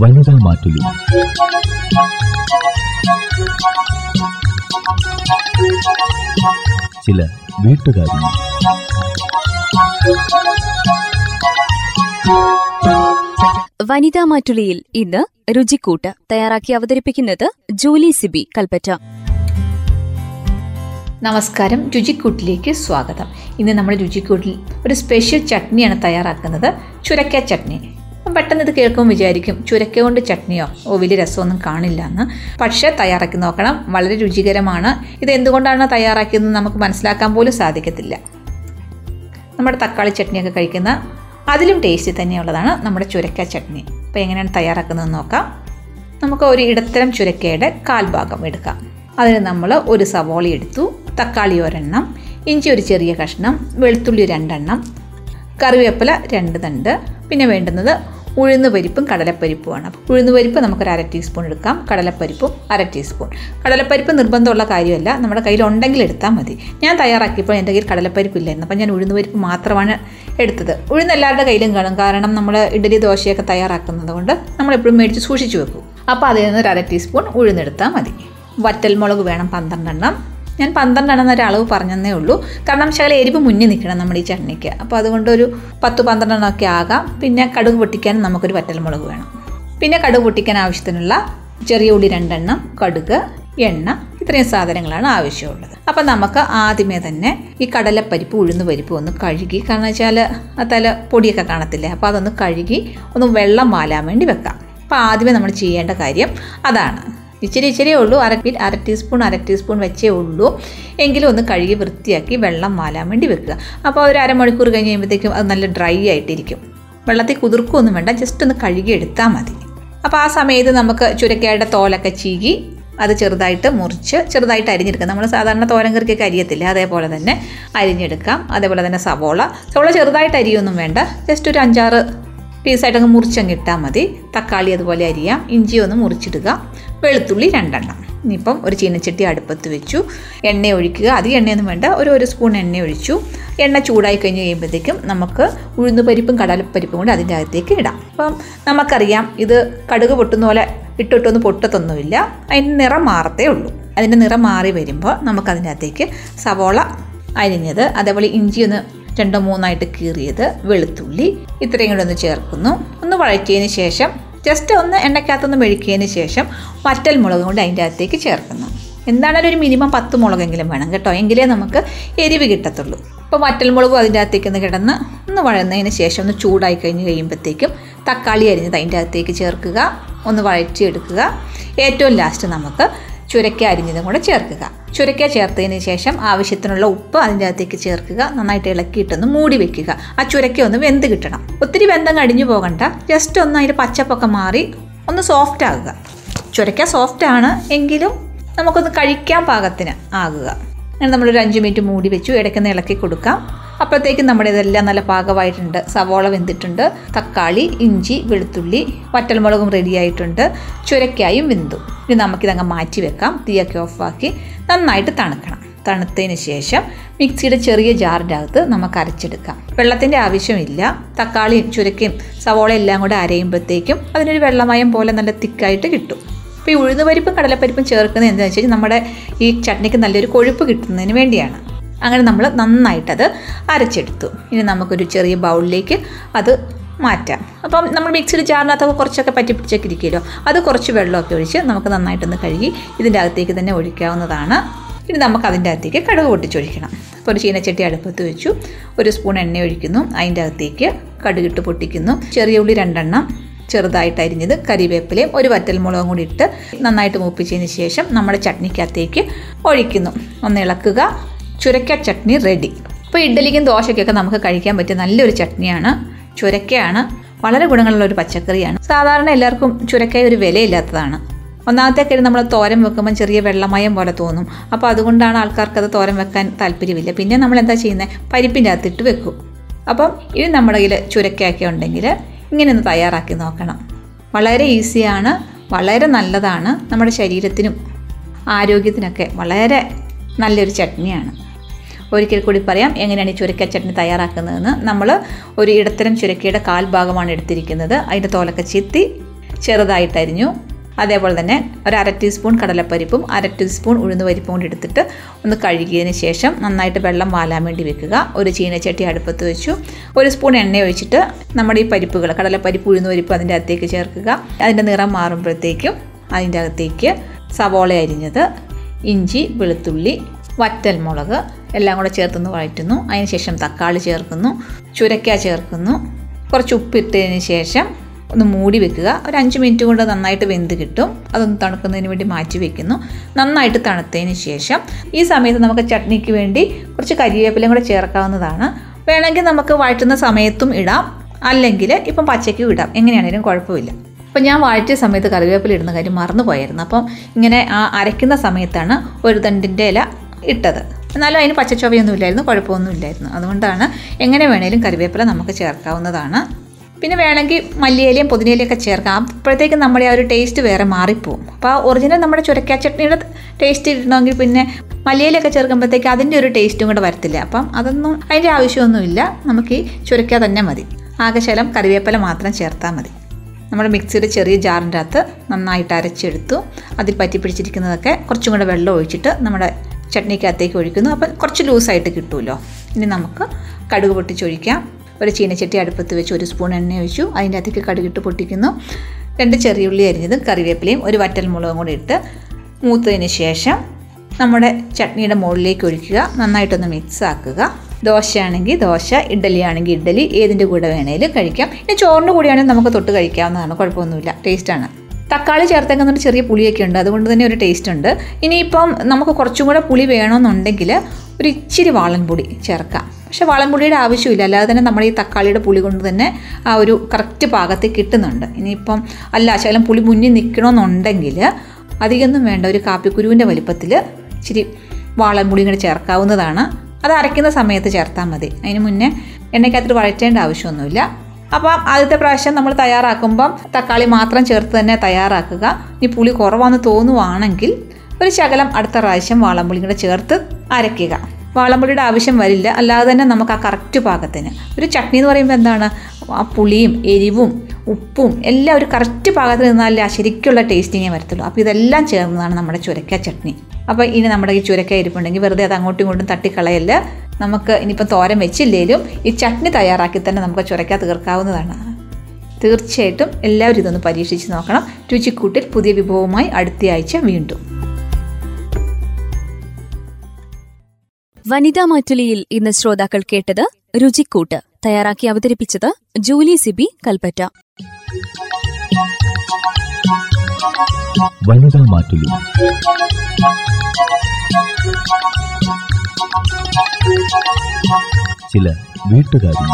വനിതാ മാറ്റുലി ചില വീട്ടുകാരി വനിതാ മാറ്റുളിയിൽ ഇന്ന് രുചിക്കൂട്ട് തയ്യാറാക്കി അവതരിപ്പിക്കുന്നത് ജൂലി സിബി കൽപ്പറ്റ. നമസ്കാരം. രുചിക്കൂട്ടിലേക്ക് സ്വാഗതം. ഇന്ന് നമ്മൾ രുചിക്കൂട്ടിൽ ഒരു സ്പെഷ്യൽ ചട്നിയാണ് തയ്യാറാക്കുന്നത്. ചുരക്ക ചട്നി. പെട്ടെന്ന് ഇത് കേൾക്കുമ്പോൾ വിചാരിക്കും ചുരക്ക കൊണ്ട് ചട്നിയോ? ഓ വലിയ രസമൊന്നും കാണില്ല എന്ന്. പക്ഷേ തയ്യാറാക്കി നോക്കണം. വളരെ രുചികരമാണ്. ഇത് എന്തുകൊണ്ടാണ് തയ്യാറാക്കിയതെന്ന് നമുക്ക് മനസ്സിലാക്കാൻ പോലും സാധിക്കത്തില്ല. നമ്മുടെ തക്കാളി ചട്നിയൊക്കെ കഴിക്കുന്ന അതിലും ടേസ്റ്റി തന്നെയുള്ളതാണ് നമ്മുടെ ചുരക്ക ചട്നി. അപ്പോൾ എങ്ങനെയാണ് തയ്യാറാക്കുന്നതെന്ന് നോക്കാം. നമുക്ക് ഒരു ഇടത്തരം ചുരക്കയുടെ കാൽഭാഗം എടുക്കാം. അതിന് നമ്മൾ ഒരു സവോള എടുത്തു. തക്കാളി ഒരെണ്ണം ഇഞ്ചി ഒരു ചെറിയ കഷ്ണം വെളുത്തുള്ളി രണ്ടെണ്ണം കറിവേപ്പില രണ്ട് തണ്ട് പിന്നെ വേണ്ടുന്നത് ഉഴുന്ന് പരിപ്പും കടലപ്പരിപ്പുമാണ്. അപ്പോൾ ഉഴുന്ന് പരിപ്പ് നമുക്കൊരു അര ടീസ്പൂൺ എടുക്കാം. കടലപ്പരിപ്പും അര ടീസ്പൂൺ. കടലപ്പരിപ്പ് നിർബന്ധമുള്ള കാര്യമല്ല. നമ്മുടെ കയ്യിൽ ഉണ്ടെങ്കിൽ എടുത്താൽ മതി. ഞാൻ തയ്യാറാക്കിയപ്പോൾ എന്റെ കയ്യിൽ കടലപ്പരിപ്പില്ലായിരുന്നു. അപ്പോൾ ഞാൻ ഉഴുന്ന് പരിപ്പ് മാത്രമാണ് എടുത്തത്. ഉഴുന്ന് എല്ലാവരുടെ കയ്യിലും കാണും. കാരണം നമ്മൾ ഇഡലി ദോശയൊക്കെ തയ്യാറാക്കുന്നത് കൊണ്ട് നമ്മളെപ്പോഴും മേടിച്ച് സൂക്ഷിച്ചു വെക്കും. അപ്പോൾ അതിൽ നിന്ന് ഒരു അര ടീസ്പൂൺ ഉഴുന്നെടുത്താൽ മതി. വറ്റൽമുളക് വേണം പന്ത്രണ്ടെണ്ണം. ഞാൻ പന്ത്രണ്ടെണ്ണം അളവ് പറഞ്ഞതേ ഉള്ളൂ. കാരണം ശകല എരിവ് മുന്നിൽ നിൽക്കണം നമ്മുടെ ഈ ചട്നിക്ക്. അപ്പോൾ അതുകൊണ്ട് ഒരു പത്ത് പന്ത്രണ്ടെണ്ണം ഒക്കെ ആകാം. പിന്നെ കടുക് പൊട്ടിക്കാനും നമുക്കൊരു വറ്റൽമുളക് വേണം. പിന്നെ കടുക് പൊട്ടിക്കാൻ ആവശ്യത്തിനുള്ള ചെറിയ ഉള്ളി രണ്ടെണ്ണം കടുക് എണ്ണ ഇത്രയും സാധനങ്ങളാണ് ആവശ്യമുള്ളത്. അപ്പം നമുക്ക് ആദ്യമേ തന്നെ ഈ കടലപ്പരിപ്പ് ഉഴുന്ന് പരിപ്പ് ഒന്ന് കഴുകി കാരണം വെച്ചാൽ തല പൊടിയൊക്കെ കാണത്തില്ലേ? അപ്പോൾ അതൊന്ന് കഴുകി ഒന്ന് വെള്ളം വാലാൻ വേണ്ടി വെക്കാം. അപ്പോൾ ആദ്യമേ നമ്മൾ ചെയ്യേണ്ട കാര്യം അതാണ്. ഇച്ചിരി ഇച്ചിരിയേ ഉള്ളൂ. അര അര ടീസ്പൂൺ അര ടീസ്പൂൺ വെച്ചേ ഉള്ളൂ. എങ്കിലും ഒന്ന് കഴുകി വൃത്തിയാക്കി വെള്ളം വാലാൻ വേണ്ടി വെക്കുക. അപ്പോൾ ഒരു അരമണിക്കൂർ കഴിഞ്ഞ് കഴിയുമ്പോഴത്തേക്കും അത് നല്ല ഡ്രൈ ആയിട്ടിരിക്കും. വെള്ളത്തിൽ കുതിർക്കുമൊന്നും വേണ്ട ജസ്റ്റ് ഒന്ന് കഴുകി എടുത്താൽ മതി. അപ്പോൾ ആ സമയത്ത് നമുക്ക് ചുരക്കയുടെ തോലൊക്കെ ചീകി അത് ചെറുതായിട്ട് മുറിച്ച് ചെറുതായിട്ട് അരിഞ്ഞെടുക്കാം. നമ്മൾ സാധാരണ തോരൻ കറിക്കൊക്കെ അരിയത്തില്ല അതേപോലെ തന്നെ അരിഞ്ഞെടുക്കാം. അതേപോലെ തന്നെ സവോള. സവോള ചെറുതായിട്ട് അരിയൊന്നും വേണ്ട ജസ്റ്റ് ഒരു അഞ്ചാറ് പീസായിട്ട് അങ്ങ് മുറിച്ചങ്ങ് ഇട്ടാൽ മതി. തക്കാളി അതുപോലെ അരിയാം. ഇഞ്ചി ഒന്ന് മുറിച്ചിടുക. വെളുത്തുള്ളി രണ്ടെണ്ണം. ഇനിയിപ്പം ഒരു ചീനച്ചട്ടി അടുപ്പത്ത് വെച്ചു. എണ്ണ ഒഴിക്കുക. അധികം എണ്ണയൊന്നും വേണ്ട. ഒരു ഒരു സ്പൂൺ എണ്ണ ഒഴിച്ചു. എണ്ണ ചൂടായി കഴിഞ്ഞ് കഴിയുമ്പോഴത്തേക്കും നമുക്ക് ഉഴുന്ന് പരിപ്പും കടലപ്പരിപ്പും കൂടി അതിന്റെ അകത്തേക്ക് ഇടാം. അപ്പം നമുക്കറിയാം ഇത് കടുക് പൊട്ടുന്ന പോലെ ഇട്ടിട്ടൊന്നും പൊട്ടത്തൊന്നുമില്ല. അതിന്റെ നിറം മാറത്തേ ഉള്ളൂ. അതിന്റെ നിറം മാറി വരുമ്പോൾ നമുക്കതിന്റെ അകത്തേക്ക് സവോള അരിഞ്ഞത്. അതേപോലെ ഇഞ്ചി ഒന്ന് രണ്ടോ മൂന്നായിട്ട് കീറിയത് വെളുത്തുള്ളി. ഇത്രയും കൂടെ ഒന്ന് ചേർക്കുന്നു. ഒന്ന് വഴറ്റിയതിന് ശേഷം ജസ്റ്റ് ഒന്ന് എണ്ണയ്ക്കകത്തൊന്ന് മെഴുക്കിയതിന് ശേഷം വറ്റൽ മുളകും കൊണ്ട് അതിന്റെ അകത്തേക്ക് ചേർക്കുന്നു. എന്താണേലും ഒരു മിനിമം പത്ത് മുളകെങ്കിലും വേണം കേട്ടോ. എങ്കിലേ നമുക്ക് എരിവ് കിട്ടത്തുള്ളൂ. അപ്പോൾ വറ്റൽമുളകും അതിന്റെ അകത്തേക്ക് ഒന്ന് കിടന്ന് ഒന്ന് വഴന്നതിന് ശേഷം ഒന്ന് ചൂടായി കഴിഞ്ഞ് കഴിയുമ്പോഴത്തേക്കും തക്കാളി അരിഞ്ഞത് അതിന്റെ അകത്തേക്ക് ചേർക്കുക. ഒന്ന് വഴറ്റിയെടുക്കുക. ഏറ്റവും ലാസ്റ്റ് നമുക്ക് ചുരക്ക അരിഞ്ഞതും കൂടെ ചേർക്കുക. ചുരക്ക ചേർത്തതിന് ശേഷം ആവശ്യത്തിനുള്ള ഉപ്പ് അതിന്റെ അകത്തേക്ക് ചേർക്കുക. നന്നായിട്ട് ഇളക്കിയിട്ടൊന്ന് മൂടി വെക്കുക. ആ ചുരക്ക ഒന്ന് വെന്ത് കിട്ടണം. ഒത്തിരി വെന്തം കടിഞ്ഞു പോകണ്ട. ജസ്റ്റ് ഒന്ന് അതിന്റെ പച്ചപ്പൊക്കെ മാറി ഒന്ന് സോഫ്റ്റ് ആകുക. ചുരക്ക സോഫ്റ്റ് ആണ്. എങ്കിലും നമുക്കൊന്ന് കഴിക്കാൻ പാകത്തിന് ആകുക. അങ്ങനെ നമ്മളൊരു അഞ്ച് മിനിറ്റ് മൂടി വെച്ചു ഇടയ്ക്കൊന്ന് ഇളക്കി കൊടുക്കാം. അപ്പോഴത്തേക്കും നമ്മുടെ ഇതെല്ലാം നല്ല പാകമായിട്ടുണ്ട്. സവോള വെന്തിട്ടുണ്ട് തക്കാളി ഇഞ്ചി വെളുത്തുള്ളി വറ്റൽമുളകും റെഡിയായിട്ടുണ്ട് ചുരക്കായും വെന്തു. ഇനി നമുക്കിതങ്ങ് മാറ്റി വെക്കാം. തീയൊക്കെ ഓഫാക്കി നന്നായിട്ട് തണുക്കണം. തണുത്തതിന് ശേഷം മിക്സിയുടെ ചെറിയ ജാറിന്റെ അകത്ത് നമുക്ക് അരച്ചെടുക്കാം. വെള്ളത്തിന്റെ ആവശ്യമില്ല. തക്കാളിയും ചുരക്കയും സവോള എല്ലാം കൂടെ അരയുമ്പോഴത്തേക്കും അതിനൊരു വെള്ളമയം പോലെ നല്ല തിക്കായിട്ട് കിട്ടും. അപ്പോൾ ഈ ഉഴുന്ന് പരിപ്പും കടലപ്പരിപ്പും ചേർക്കുന്നത് എന്താണെന്ന് വെച്ചാൽ നമ്മുടെ ഈ ചട്നിക്ക് നല്ലൊരു കൊഴുപ്പ് കിട്ടുന്നതിന് വേണ്ടിയാണ്. അങ്ങനെ നമ്മൾ നന്നായിട്ടത് അരച്ചെടുത്തു. ഇനി നമുക്കൊരു ചെറിയ ബൗളിലേക്ക് അത് മാറ്റാം. അപ്പം നമ്മൾ മിക്സിയുടെ ജാറിനകത്തൊക്കെ കുറച്ചൊക്കെ പറ്റി പിടിച്ചൊക്കെ ഇരിക്കുമല്ലോ അത് കുറച്ച് വെള്ളമൊക്കെ ഒഴിച്ച് നമുക്ക് നന്നായിട്ടൊന്ന് കഴുകി ഇതിന്റെ അകത്തേക്ക് തന്നെ ഒഴിക്കാവുന്നതാണ്. ഇനി നമുക്ക് അതിന്റെ അകത്തേക്ക് കടുക് പൊട്ടിച്ചൊഴിക്കണം. അപ്പോൾ ഒരു ചീനച്ചട്ടി അടുപ്പത്ത് വെച്ചു. ഒരു സ്പൂൺ എണ്ണ ഒഴിക്കുന്നു. അതിന്റെ അകത്തേക്ക് കടുകിട്ട് പൊട്ടിക്കുന്നു. ചെറിയ ഉള്ളി രണ്ടെണ്ണം. ചെറുതായിട്ട് അരിഞ്ഞത് കരിവേപ്പിലയും ഒരു വറ്റൽമുളകും കൂടി ഇട്ട് നന്നായിട്ട് മൂപ്പിച്ചതിന് ശേഷം നമ്മുടെ ചട്നിക്കകത്തേക്ക് ഒഴിക്കുന്നു. ഒന്ന് ഇളക്കുക. ചുരക്ക ചട്നി റെഡി അപ്പോൾ ഇഡ്ഡലിക്കും ദോശയ്ക്കൊക്കെ നമുക്ക് കഴിക്കാൻ പറ്റിയ നല്ലൊരു ചട്നിയാണ്. ചുരക്കയാണ്. വളരെ ഗുണങ്ങളുള്ള ഒരു പച്ചക്കറിയാണ്. സാധാരണ എല്ലാവർക്കും ചുരക്കായ ഒരു വിലയില്ലാത്തതാണ്. ഒന്നാമത്തെ കാര്യം നമ്മൾ തോരൻ വെക്കുമ്പോൾ ചെറിയ വെള്ളമയം പോലെ തോന്നും. അപ്പോൾ അതുകൊണ്ടാണ് ആൾക്കാർക്ക് അത് തോരൻ വെക്കാൻ താല്പര്യമില്ല. പിന്നെ നമ്മൾ എന്താ ചെയ്യുന്നത് പരിപ്പിന്റെ അകത്തിട്ട് വെക്കും. അപ്പം ഇനി നമ്മുടെ കയ്യിൽ ചുരക്കയൊക്കെ ഉണ്ടെങ്കിൽ ഇങ്ങനെ ഒന്ന് തയ്യാറാക്കി നോക്കണം. വളരെ ഈസിയാണ് വളരെ നല്ലതാണ് നമ്മുടെ ശരീരത്തിനും ആരോഗ്യത്തിനൊക്കെ വളരെ നല്ലൊരു ചട്നിയാണ്. ഒരിക്കൽ കൂടി പറയാം എങ്ങനെയാണ് ഈ ചുരക്ക ചട്നി തയ്യാറാക്കുന്നതെന്ന്. നമ്മൾ ഒരു ഇടത്തരം ചുരക്കയുടെ കാൽഭാഗമാണ് എടുത്തിരിക്കുന്നത്. അതിന്റെ തോലൊക്കെ ചെത്തി ചെറുതായിട്ടരിഞ്ഞു. അതേപോലെ തന്നെ ഒരു അര ടീസ്പൂൺ കടലപ്പരിപ്പും അര ടീസ്പൂൺ ഉഴുന്ന് പരിപ്പും കൂടി എടുത്തിട്ട് ഒന്ന് കഴുകിയതിന് ശേഷം നന്നായിട്ട് വെള്ളം വാലാൻ വേണ്ടി വെക്കുക. ഒരു ചീനച്ചട്ടി അടുപ്പത്ത് വെച്ചു. ഒരു സ്പൂൺ എണ്ണ ഒഴിച്ചിട്ട് നമ്മുടെ ഈ പരിപ്പുകൾ കടലപ്പരിപ്പ് ഉഴുന്ന് പരിപ്പ് അതിന്റെ അകത്തേക്ക് ചേർക്കുക. അതിന്റെ നിറം മാറുമ്പോഴത്തേക്കും അതിന്റെ അകത്തേക്ക് സവോള അരിഞ്ഞത് ഇഞ്ചി വെളുത്തുള്ളി വറ്റൽമുളക് എല്ലാം കൂടെ ചേർത്തൊന്ന് വഴറ്റുന്നു. അതിനുശേഷം തക്കാളി ചേർക്കുന്നു ചുരക്ക ചേർക്കുന്നു. കുറച്ച് ഉപ്പിട്ടതിന് ശേഷം ഒന്ന് മൂടി വെക്കുക. ഒരു അഞ്ച് മിനിറ്റ് കൊണ്ട് നന്നായിട്ട് വെന്ത് കിട്ടും. അതൊന്ന് തണുക്കുന്നതിന് വേണ്ടി മാറ്റി വെക്കുന്നു. നന്നായിട്ട് തണുത്തതിന് ശേഷം ഈ സമയത്ത് നമുക്ക് ചട്നിക്ക് വേണ്ടി കുറച്ച് കരിവേപ്പിലയും കൂടെ ചേർക്കാവുന്നതാണ്. വേണമെങ്കിൽ നമുക്ക് വഴറ്റുന്ന സമയത്തും ഇടാം. അല്ലെങ്കിൽ ഇപ്പം പച്ചയ്ക്കും ഇടാം. എങ്ങനെയാണെങ്കിലും കുഴപ്പമില്ല. അപ്പം ഞാൻ വഴറ്റിയ സമയത്ത് കറിവേപ്പില ഇടുന്ന കാര്യം മറന്നു പോയായിരുന്നു. അപ്പം ഇങ്ങനെ ആ അരയ്ക്കുന്ന സമയത്താണ് ഒരു തണ്ടിന്റെ ഇല ഇട്ടത്. എന്നാലും അതിന് പച്ചച്ചൊവയൊന്നും ഇല്ലായിരുന്നു. കുഴപ്പമൊന്നും ഇല്ലായിരുന്നു. അതുകൊണ്ടാണ് എങ്ങനെ വേണേലും കറിവേപ്പില നമുക്ക് ചേർക്കാവുന്നതാണ്. പിന്നെ വേണമെങ്കിൽ മല്ലിയിലയും പുതിനയിലയൊക്കെ ചേർക്കാം. അപ്പോഴത്തേക്കും നമ്മുടെ ആ ഒരു ടേസ്റ്റ് വേറെ മാറിപ്പോവും. അപ്പോൾ ആ ഒറിജിനൽ നമ്മുടെ ചുരക്കാ ചട്നിയുടെ ടേസ്റ്റ് ഇടണമെങ്കിൽ പിന്നെ മല്ലിയിലൊക്കെ ചേർക്കുമ്പോഴത്തേക്ക് അതിന്റെ ഒരു ടേസ്റ്റും കൂടെ വരത്തില്ല. അപ്പം അതൊന്നും അതിന്റെ ആവശ്യമൊന്നുമില്ല. നമുക്ക് ഈ ചുരക്ക തന്നെ മതി. ആകശലം കറിവേപ്പില മാത്രം ചേർത്താൽ മതി. നമ്മൾ മിക്സിയുടെ ചെറിയ ജാറിന്റെ അകത്ത് നന്നായിട്ട് അരച്ചെടുത്തു. അതിൽ പറ്റി പിടിച്ചിരിക്കുന്നതൊക്കെ കുറച്ചും കൂടെ വെള്ളം ഒഴിച്ചിട്ട് നമ്മുടെ ചട്നിക്കകത്തേക്ക് ഒഴിക്കുന്നു. അപ്പം കുറച്ച് ലൂസായിട്ട് കിട്ടുമല്ലോ. ഇനി നമുക്ക് കടുക് പൊട്ടിച്ചൊഴിക്കാം. ഒരു ചീനച്ചട്ടി അടുപ്പത്ത് വെച്ച് ഒരു സ്പൂൺ എണ്ണ ഒഴിച്ചു. അതിന്റെ അകത്തേക്ക് കടുകിട്ട് പൊട്ടിക്കുന്നു. രണ്ട് ചെറിയുള്ളി അരിഞ്ഞതും കറിവേപ്പിലയും ഒരു വറ്റൽ മുളകും കൂടി ഇട്ട് മൂത്തതിന് ശേഷം നമ്മുടെ ചട്നിയുടെ മുകളിലേക്ക് ഒഴിക്കുക. നന്നായിട്ടൊന്ന് മിക്സ് ആക്കുക. ദോശയാണെങ്കിൽ ദോശ ഇഡ്ഡലി ആണെങ്കിൽ ഇഡ്ഡലി ഏതിന്റെ കൂടെ വേണേലും കഴിക്കാം. ഇനി ചോറിന്റെ കൂടിയാണെങ്കിൽ നമുക്ക് തൊട്ട് കഴിക്കാവുന്നതാണ്. കുഴപ്പമൊന്നുമില്ല. ടേസ്റ്റാണ് തക്കാളി ചേർത്തേക്കുന്ന ചെറിയ പുളിയൊക്കെ ഉണ്ട്. അതുകൊണ്ട് തന്നെ ഒരു ടേസ്റ്റ് ഉണ്ട്. ഇനിയിപ്പം നമുക്ക് കുറച്ചും കൂടെ പുളി വേണമെന്നുണ്ടെങ്കിൽ ഒരു ഇച്ചിരി വാളൻപൊടി ചേർക്കാം. പക്ഷെ വളംപുളിയുടെ ആവശ്യമില്ല. അല്ലാതെ തന്നെ നമ്മുടെ ഈ തക്കാളിയുടെ പുളി കൊണ്ട് തന്നെ ആ ഒരു കറക്റ്റ് പാകത്തിൽ കിട്ടുന്നുണ്ട്. ഇനിയിപ്പം അല്ല ശകലം പുളി മുന്നിൽ നിൽക്കണമെന്നുണ്ടെങ്കിൽ അധികമൊന്നും വേണ്ട. ഒരു കാപ്പിക്കുരുവിന്റെ വലിപ്പത്തിൽ ഇച്ചിരി വാളൻപുളിയും കൂടി ചേർക്കാവുന്നതാണ്. അത് അരയ്ക്കുന്ന സമയത്ത് ചേർത്താൽ മതി. അതിന് മുന്നേ എണ്ണയ്ക്കകത്തിട്ട് വഴറ്റേണ്ട ആവശ്യമൊന്നുമില്ല. അപ്പോൾ ആദ്യത്തെ പ്രാവശ്യം നമ്മൾ തയ്യാറാക്കുമ്പം തക്കാളി മാത്രം ചേർത്ത് തന്നെ തയ്യാറാക്കുക. ഇനി പുളി കുറവാണെന്ന് തോന്നുവാണെങ്കിൽ ഒരു ശകലം അടുത്ത പ്രാവശ്യം വാളംപുളി കൂടെ ചേർത്ത് അരയ്ക്കുക. വാളംപുളിയുടെ ആവശ്യം വരില്ല. അല്ലാതെ തന്നെ നമുക്ക് ആ കറക്റ്റ് പാകത്തിന്. ഒരു ചട്നി എന്ന് പറയുമ്പോൾ എന്താണ്? ആ പുളിയും എരിവും ഉപ്പും എല്ലാം ഒരു കറക്റ്റ് പാകത്തിൽ നിന്നാലേ ആ ശരിക്കുള്ള ടേസ്റ്റിങ്ങേ വരത്തുള്ളൂ. അപ്പോൾ ഇതെല്ലാം ചേർന്നതാണ് നമ്മുടെ ചുരക്ക ചട്നി. അപ്പോൾ ഇനി നമ്മുടെ ഈ ചുരക്ക ഇരിപ്പുണ്ടെങ്കിൽ വെറുതെ അത് അങ്ങോട്ടും ഇങ്ങോട്ടും തട്ടിക്കളയല്ല. നമുക്ക് ഇനിയിപ്പോൾ തോരൻ വെച്ചില്ലേലും ഈ ചട്നി തയ്യാറാക്കി തന്നെ നമുക്ക് ചുരക്ക തീർക്കാവുന്നതാണ്. തീർച്ചയായിട്ടും എല്ലാവരും ഇതൊന്ന് പരീക്ഷിച്ച് നോക്കണം. രുചിക്കൂട്ടിൽ പുതിയ വിഭവവുമായി അടുത്ത ആഴ്ച വീണ്ടും. വനിതാ മാറ്റുലിയിൽ ഇന്ന് ശ്രോതാക്കൾ കേട്ടത് രുചിക്കൂട്ട് തയ്യാറാക്കി അവതരിപ്പിച്ചത് ജൂലി സിബി കൽപ്പറ്റ. വനിതാ മാറ്റുലി. ചില വീട്ടുകാരി